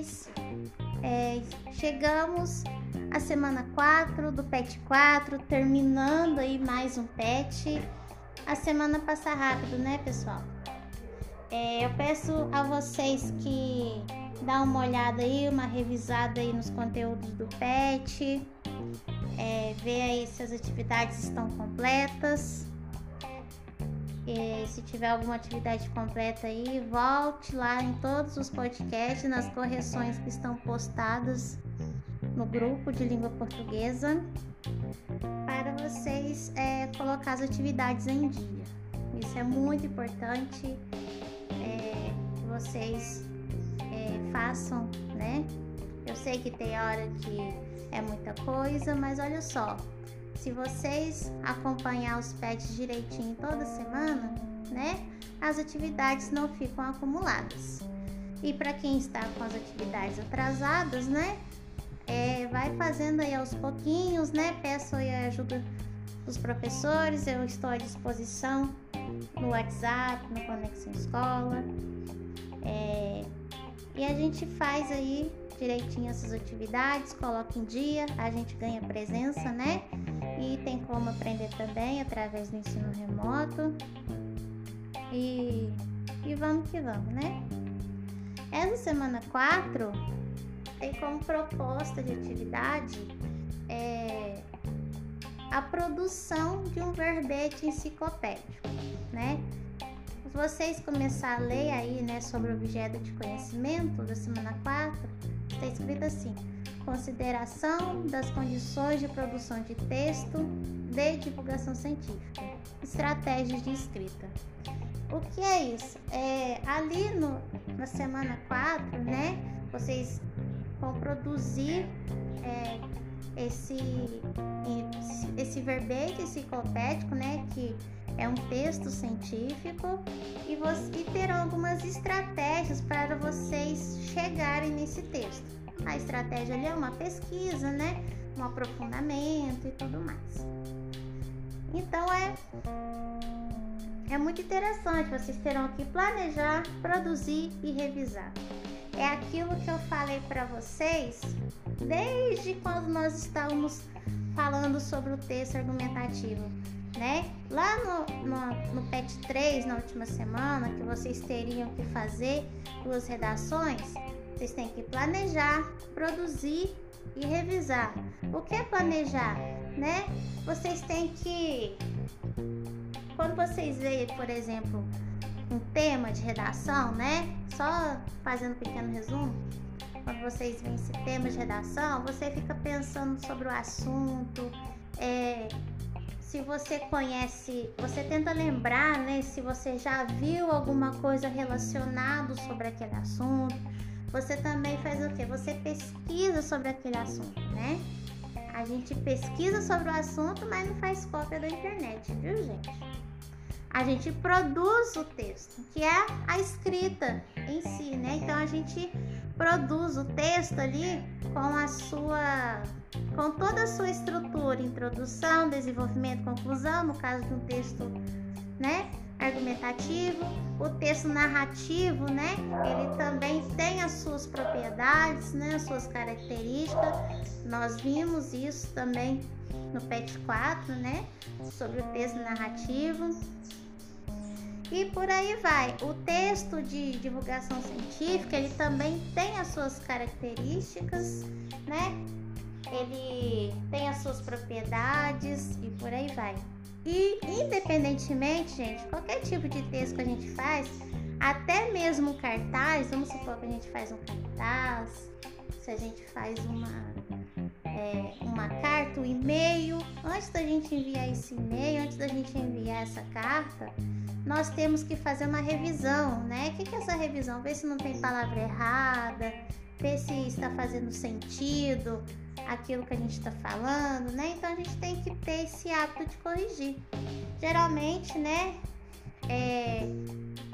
vocês. É, chegamos à semana 4 do PET 4, terminando aí mais um PET. A semana passa rápido, né, pessoal? É, eu peço a vocês que dá uma olhada aí, uma revisada aí nos conteúdos do PET, é, ver aí se as atividades estão completas. Se tiver alguma atividade completa aí, volte lá em todos os podcasts, nas correções que estão postadas no grupo de língua portuguesa, para vocês é, colocar as atividades em dia. Isso é muito importante é, que vocês é, façam, né? Eu sei que tem hora que é muita coisa, mas olha só, se vocês acompanhar os pets direitinho toda semana, né, as atividades não ficam acumuladas. E para quem está com as atividades atrasadas, né, é, vai fazendo aí aos pouquinhos, né? Peço aí a ajuda dos professores, eu estou à disposição no WhatsApp, no Conexão Escola. É, e a gente faz aí direitinho essas atividades, coloca em dia, a gente ganha presença, né? E tem como aprender também através do ensino remoto. E, e vamos que vamos, né? Essa semana 4 tem como proposta de atividade é, a produção de um verbete enciclopédico, né? Vocês começar a ler aí, né, sobre o objeto de conhecimento da semana 4, está escrito assim: consideração das condições de produção de texto de divulgação científica, estratégias de escrita. O que é isso? É, ali no, na semana 4, né, vocês vão produzir é, esse, esse verbete enciclopédico, né, que é um texto científico e, você, e terão algumas estratégias para vocês chegarem nesse texto. A estratégia ali é uma pesquisa, né? Um aprofundamento e tudo mais. Então é é muito interessante, vocês terão que planejar, produzir e revisar. É aquilo que eu falei para vocês desde quando nós estávamos falando sobre o texto argumentativo né? Lá no, no, no PET 3, na última semana, que vocês teriam que fazer duas redações, vocês têm que planejar, produzir e revisar. O que é planejar, né? Vocês têm que quando vocês veem, por exemplo, um tema de redação, né? Só fazendo um pequeno resumo, quando vocês veem esse tema de redação, você fica pensando sobre o assunto, é, se você conhece, você tenta lembrar, né, se você já viu alguma coisa relacionada sobre aquele assunto. Você também faz o quê? Você pesquisa sobre aquele assunto, né? A gente pesquisa sobre o assunto, mas não faz cópia da internet, viu, gente? A gente produz o texto, que é a escrita em si, né? Então a gente produz o texto ali com a sua com toda a sua estrutura, introdução, desenvolvimento, conclusão, no caso de um texto, né, argumentativo, o texto narrativo, né, ele também tem as suas propriedades, né, as suas características. Nós vimos isso também no PET 4, né, sobre o texto narrativo. E por aí vai. O texto de divulgação científica, ele também tem as suas características, né? Ele tem as suas propriedades e por aí vai. E independentemente, gente, qualquer tipo de texto que a gente faz, até mesmo cartaz, vamos supor que a gente faz um cartaz, se a gente faz uma, é, uma carta, um e-mail, antes da gente enviar esse e-mail, antes da gente enviar essa carta, nós temos que fazer uma revisão, né? O que é essa revisão? Ver se não tem palavra errada, ver se está fazendo sentido aquilo que a gente está falando, né? Então a gente tem que ter esse hábito de corrigir. Geralmente, né? É,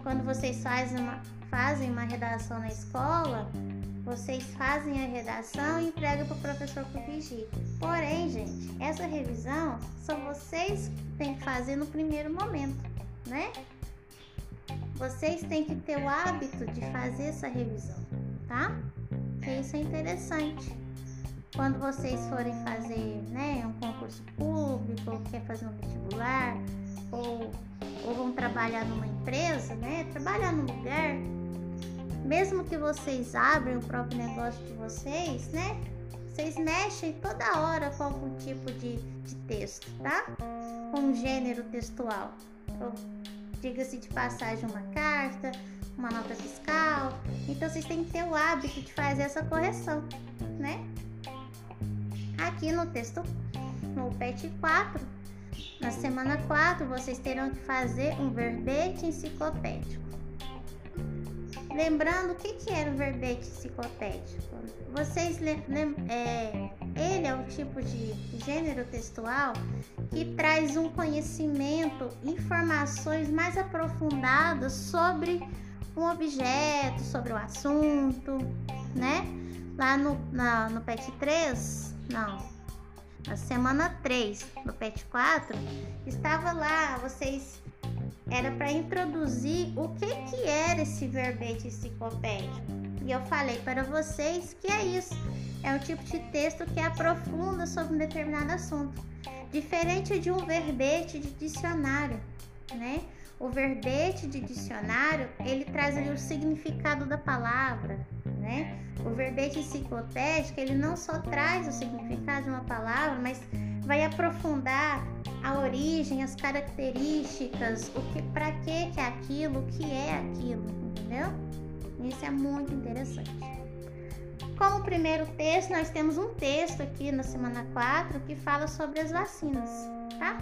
quando vocês fazem uma, fazem uma redação na escola, vocês fazem a redação e entregam para o professor corrigir. Porém, gente, essa revisão são vocês têm que fazer no primeiro momento né? Vocês têm que ter o hábito de fazer essa revisão, tá? Porque isso é interessante. Quando vocês forem fazer né, um concurso público, ou quer fazer um vestibular, ou, ou vão trabalhar numa empresa, né? Trabalhar num lugar, mesmo que vocês abrem o próprio negócio de vocês, né? Vocês mexem toda hora com algum tipo de, de texto, tá? Com um gênero textual. Diga-se de passagem uma carta, uma nota fiscal. Então vocês têm que ter o hábito de fazer essa correção, né? Aqui no texto, no PET 4, na semana 4, vocês terão que fazer um verbete enciclopédico. Lembrando o que, que era o verbete enciclopédico? Vocês é, ele é um tipo de gênero textual que traz um conhecimento, informações mais aprofundadas sobre um objeto, sobre o assunto, né? Lá no, na, no PET 3, não, na semana 3 do PET 4, estava lá, vocês era para introduzir o que que era esse verbete enciclopédico. E eu falei para vocês que é isso. É um tipo de texto que aprofunda sobre um determinado assunto, diferente de um verbete de dicionário, né? O verbete de dicionário, ele traz ali o significado da palavra, né? O verbete enciclopédico, ele não só traz o significado de uma palavra, mas vai aprofundar a origem, as características, o que, para que que é aquilo, o que é aquilo, entendeu? Isso é muito interessante. Como primeiro texto, nós temos um texto aqui na semana 4 que fala sobre as vacinas, tá?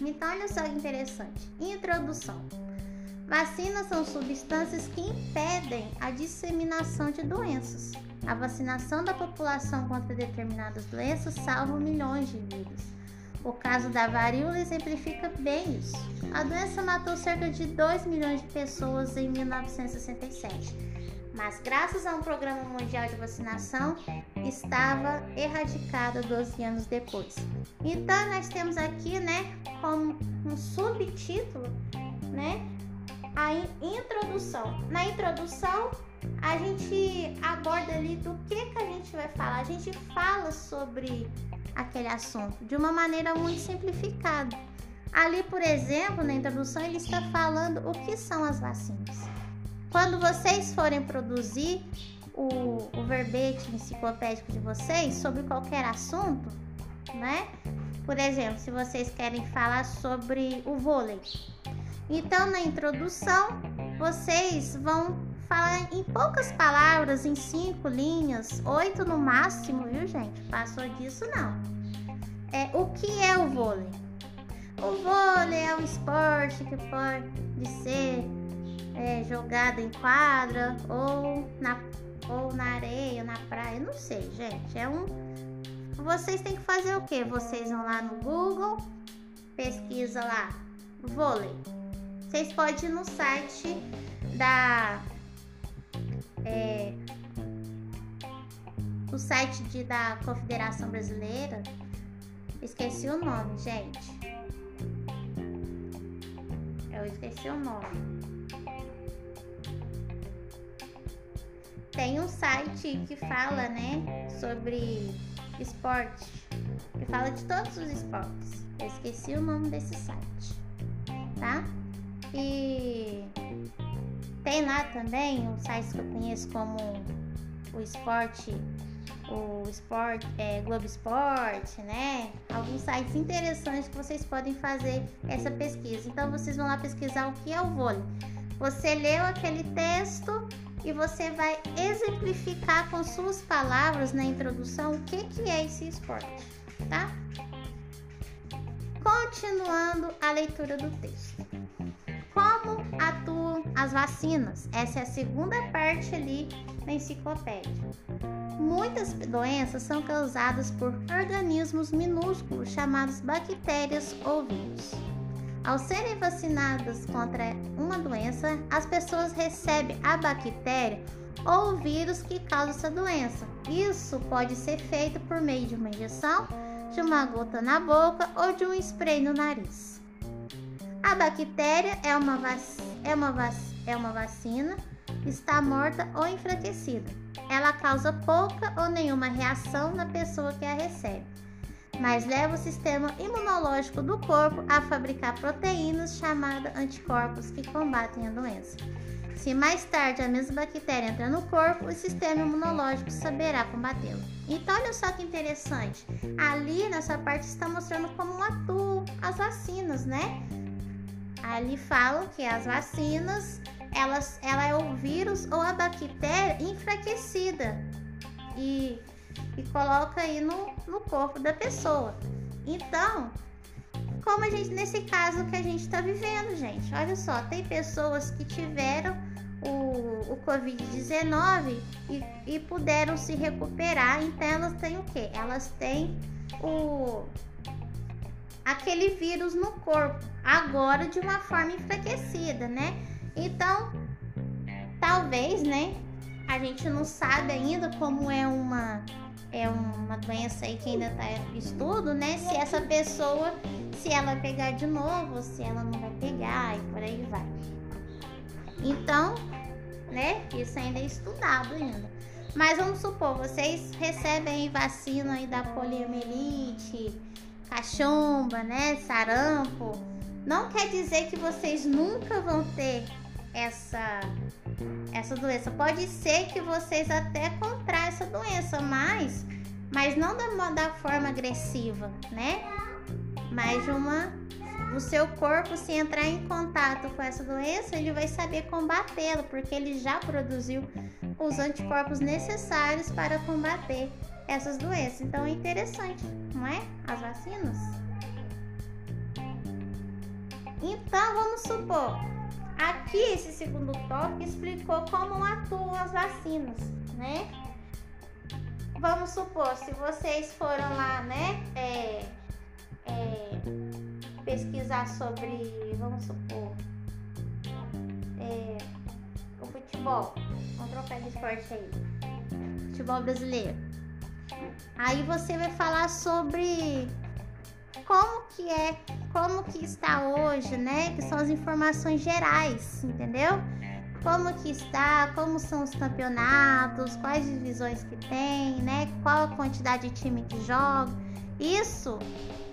Então, olha só que interessante. Introdução. Vacinas são substâncias que impedem a disseminação de doenças. A vacinação da população contra determinadas doenças salva milhões de vidas. O caso da varíola exemplifica bem isso. A doença matou cerca de 2 milhões de pessoas em 1967, mas graças a um programa mundial de vacinação, estava erradicada 12 anos depois. Então nós temos aqui, né, como um subtítulo, né, a introdução. Na introdução, a gente aborda ali do que que a gente vai falar. A gente fala sobre aquele assunto de uma maneira muito simplificada. Ali, por exemplo, na introdução, ele está falando o que são as vacinas. Quando vocês forem produzir o, o verbete enciclopédico de vocês sobre qualquer assunto, né? Por exemplo, se vocês querem falar sobre o vôlei. Então, na introdução, vocês vão falar em poucas palavras, em cinco linhas, oito no máximo, viu, gente? Passou disso, não. É, o que é o vôlei? O vôlei é um esporte que pode ser é, jogado em quadra ou na, ou na areia, na praia, não sei, gente. É um. Vocês têm que fazer o que? Vocês vão lá no Google, pesquisa lá, vôlei. Vocês podem ir no site da. É, o site de, da Confederação Brasileira. Esqueci o nome, gente. Eu esqueci o nome. Tem um site que fala, né, sobre esporte, que fala de todos os esportes. Eu esqueci o nome desse site, tá? E tem lá também um site que eu conheço como o esporte, o esporte, é, Globo Esporte, né? Alguns sites interessantes que vocês podem fazer essa pesquisa. Então vocês vão lá pesquisar o que é o vôlei. Você leu aquele texto e você vai exemplificar com suas palavras na introdução o que, que é esse esporte, tá? Continuando a leitura do texto. Como atuam as vacinas? Essa é a segunda parte ali da enciclopédia. Muitas doenças são causadas por organismos minúsculos chamados bactérias ou vírus. Ao serem vacinadas contra uma doença, as pessoas recebem a bactéria ou o vírus que causa essa doença. Isso pode ser feito por meio de uma injeção, de uma gota na boca ou de um spray no nariz. A bactéria é uma, vac... é uma, vac... é uma vacina está morta ou enfraquecida. Ela causa pouca ou nenhuma reação na pessoa que a recebe, mas leva o sistema imunológico do corpo a fabricar proteínas chamadas anticorpos que combatem a doença. Se mais tarde a mesma bactéria entra no corpo, o sistema imunológico saberá combatê-la. Então, olha só que interessante. Ali nessa parte está mostrando como atuam as vacinas, né? Ali falam que as vacinas, elas, ela é o vírus ou a bactéria enfraquecida e, e coloca aí no, no corpo da pessoa. Então, como a gente, nesse caso que a gente está vivendo, gente, olha só, tem pessoas que tiveram o, o Covid-19 e, e puderam se recuperar, então elas têm o que? Elas têm o aquele vírus no corpo, agora de uma forma enfraquecida, né? Então, talvez, né? A gente não sabe ainda como é uma é uma doença aí que ainda está em estudo, né? Se essa pessoa, se ela pegar de novo, se ela não vai pegar e por aí vai. Então, né? Isso ainda é estudado ainda. Mas vamos supor, vocês recebem vacina aí da poliomielite, cachumba, né? Sarampo. Não quer dizer que vocês nunca vão ter essa essa doença. Pode ser que vocês até contraem essa doença, mas mas não da, da forma agressiva, né? Mas de uma o seu corpo se entrar em contato com essa doença, ele vai saber combatê-la, porque ele já produziu os anticorpos necessários para combater essas doenças. Então é interessante, não é? As vacinas. Então vamos supor, aqui esse segundo tópico explicou como atuam as vacinas, né? Vamos supor, se vocês foram lá, né, é, é, pesquisar sobre, vamos supor, é, o futebol, vamos trocar de esporte aí, futebol brasileiro. Aí você vai falar sobre como que é, como que está hoje, né? Que são as informações gerais, entendeu? Como que está, como são os campeonatos, quais divisões que tem, né? Qual a quantidade de time que joga. Isso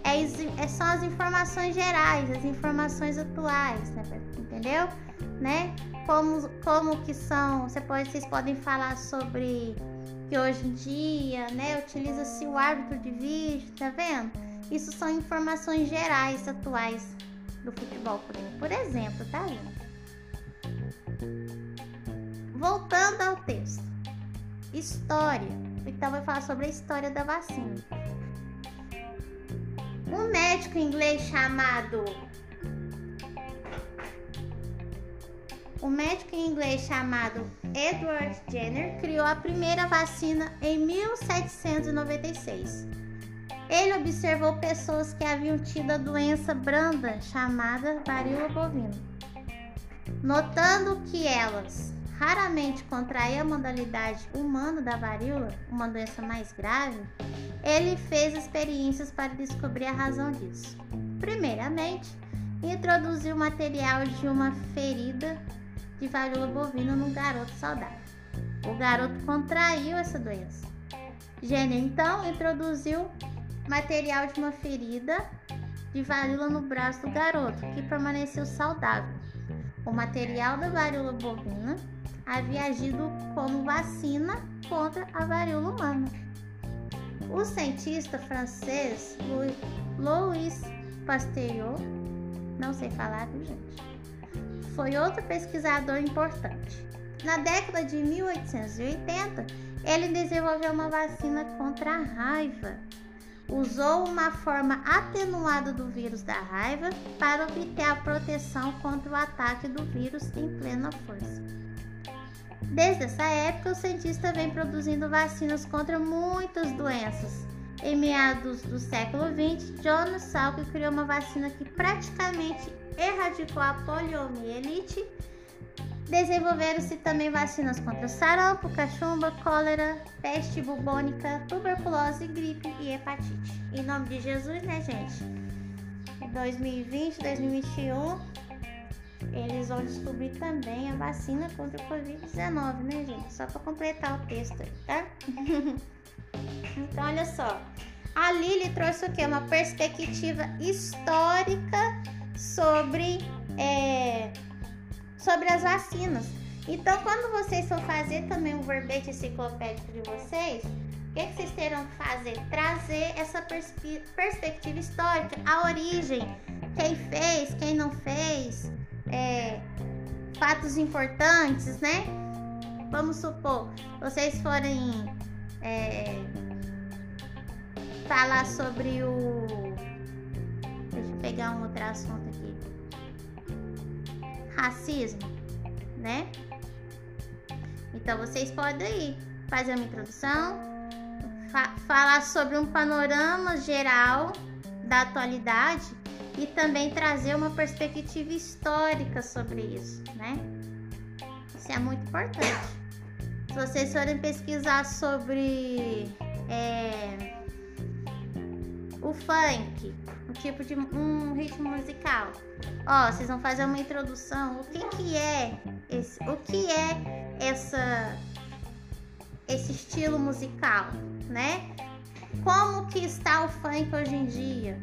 é, é são as informações gerais, as informações atuais, né? entendeu? Né? Como, como que são, você pode, vocês podem falar sobre que hoje em dia, né, utiliza-se o árbitro de vídeo, tá vendo? Isso são informações gerais atuais do futebol, por exemplo, tá, gente? Voltando ao texto. História. Então, vai falar sobre a história da vacina. Um médico inglês chamado O médico inglês chamado Edward Jenner criou a primeira vacina em 1796. Ele observou pessoas que haviam tido a doença branda chamada varíola bovina. Notando que elas raramente contraíam a modalidade humana da varíola, uma doença mais grave, ele fez experiências para descobrir a razão disso. Primeiramente, introduziu material de uma ferida de varíola bovina no garoto saudável. O garoto contraiu essa doença. Jenner então introduziu material de uma ferida de varíola no braço do garoto, que permaneceu saudável. O material da varíola bovina havia agido como vacina contra a varíola humana. O cientista francês Louis Pasteur, não sei falar, gente? foi outro pesquisador importante. Na década de 1880, ele desenvolveu uma vacina contra a raiva. Usou uma forma atenuada do vírus da raiva para obter a proteção contra o ataque do vírus em plena força. Desde essa época, o cientista vem produzindo vacinas contra muitas doenças. Em meados do século XX, John Salk criou uma vacina que praticamente erradicou a poliomielite. Desenvolveram-se também vacinas contra sarampo, cachumba, cólera, peste bubônica, tuberculose, gripe e hepatite. Em nome de Jesus, né, gente? 2020, 2021, eles vão descobrir também a vacina contra o Covid-19, né, gente? Só para completar o texto aí, tá? então, olha só. A Lili trouxe o quê? Uma perspectiva histórica sobre, é, sobre as vacinas. Então, quando vocês for fazer também o verbete enciclopédico de vocês, o que, que, vocês terão que fazer? Trazer essa perspe perspectiva histórica, a origem, quem fez, quem não fez, é, fatos importantes, né? Vamos supor, vocês forem é, falar sobre o. Deixa eu pegar um outro assunto aqui. Racismo, né? Então vocês podem fazer uma introdução, fa falar sobre um panorama geral da atualidade e também trazer uma perspectiva histórica sobre isso, né? Isso é muito importante. Se vocês forem pesquisar sobre é, o funk, um tipo de um ritmo musical, ó, vocês vão fazer uma introdução. O que que é esse? O que é essa esse estilo musical, né? Como que está o funk hoje em dia?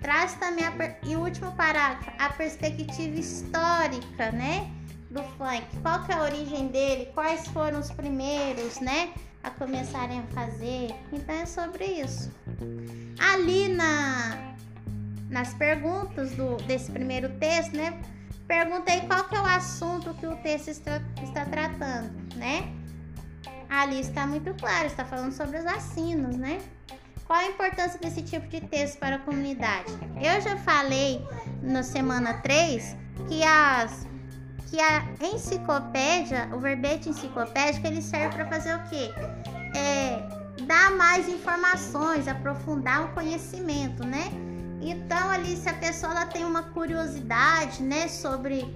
Traz também a, e o último parágrafo, a perspectiva histórica, né, do funk. Qual que é a origem dele? Quais foram os primeiros, né, a começarem a fazer? Então é sobre isso. Ali na nas perguntas do, desse primeiro texto, né, perguntei qual que é o assunto que o texto está, está tratando, né? Ali está muito claro, está falando sobre os vacinas, né? Qual a importância desse tipo de texto para a comunidade? Eu já falei na semana 3 que as que a enciclopédia, o verbete enciclopédico, ele serve para fazer o quê? É, dar mais informações, aprofundar o conhecimento, né? Então ali se a pessoa ela tem uma curiosidade, né, sobre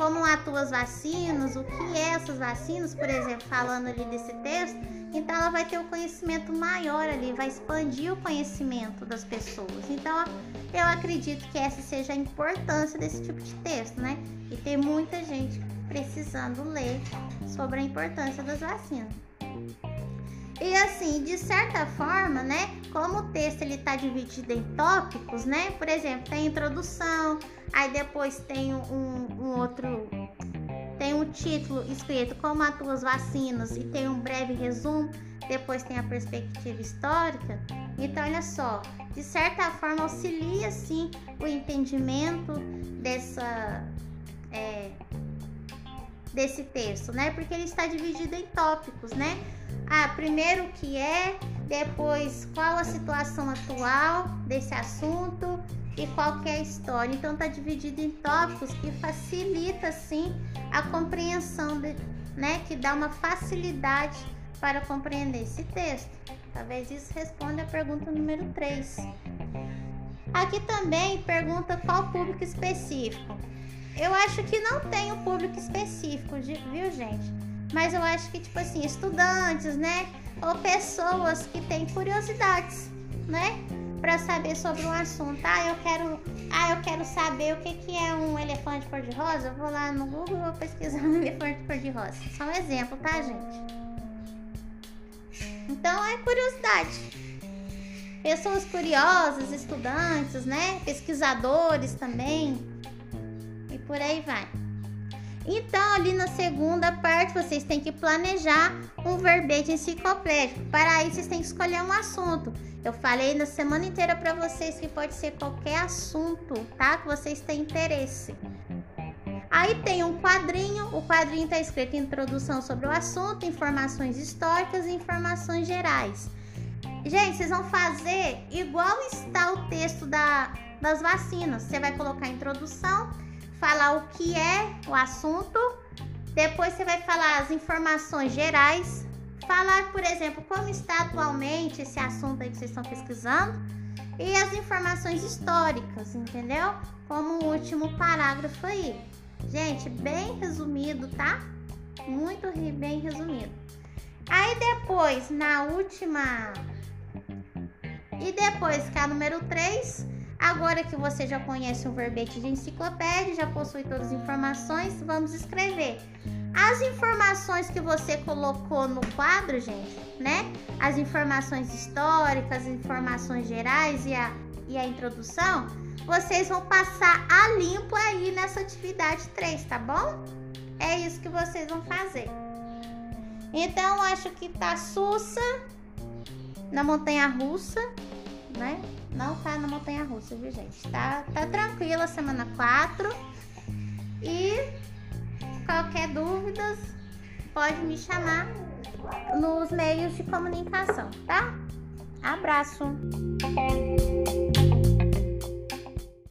como atuam as vacinas, o que é essas vacinas, por exemplo, falando ali desse texto, então ela vai ter um conhecimento maior ali, vai expandir o conhecimento das pessoas. Então eu acredito que essa seja a importância desse tipo de texto, né? E tem muita gente precisando ler sobre a importância das vacinas. E assim, de certa forma, né, como o texto ele tá dividido em tópicos, né? Por exemplo, tem introdução, aí depois tem um, um outro tem um título escrito Como atuam as vacinas e tem um breve resumo, depois tem a perspectiva histórica. Então, olha só, de certa forma auxilia sim o entendimento dessa é, desse texto, né? Porque ele está dividido em tópicos, né? Ah, primeiro o que é, depois qual a situação atual desse assunto e qual é a história. Então tá dividido em tópicos que facilita sim a compreensão, de, né, que dá uma facilidade para compreender esse texto. Talvez isso responda a pergunta número 3. Aqui também pergunta qual público específico. Eu acho que não tem um público específico, viu, gente? Mas eu acho que, tipo assim, estudantes, né? Ou pessoas que têm curiosidades, né? Para saber sobre um assunto. Ah, eu quero, ah, eu quero saber o que, que é um elefante cor-de-rosa. Eu vou lá no Google e vou pesquisar um elefante cor-de-rosa. Só um exemplo, tá, gente? Então é curiosidade. Pessoas curiosas, estudantes, né? Pesquisadores também. E por aí vai. Então, ali na segunda parte, vocês têm que planejar um verbete enciclopédico. Para isso, vocês têm que escolher um assunto. Eu falei na semana inteira para vocês que pode ser qualquer assunto, tá? Que vocês têm interesse. Aí tem um quadrinho, o quadrinho está escrito introdução sobre o assunto, informações históricas e informações gerais. Gente, vocês vão fazer igual está o texto da, das vacinas. Você vai colocar a introdução falar o que é o assunto, depois você vai falar as informações gerais, falar, por exemplo, como está atualmente esse assunto aí que vocês estão pesquisando e as informações históricas, entendeu? Como o último parágrafo aí. Gente, bem resumido, tá? Muito bem resumido. Aí depois, na última. E depois, que é a número 3, Agora que você já conhece o verbete de enciclopédia, já possui todas as informações, vamos escrever. As informações que você colocou no quadro, gente, né? As informações históricas, as informações gerais e a, e a introdução, vocês vão passar a limpo aí nessa atividade 3, tá bom? É isso que vocês vão fazer. Então, acho que tá sussa na montanha russa, né? Não tá na montanha russa, viu, gente? Tá, tá tranquila semana 4. E qualquer dúvidas, pode me chamar nos meios de comunicação, tá? Abraço!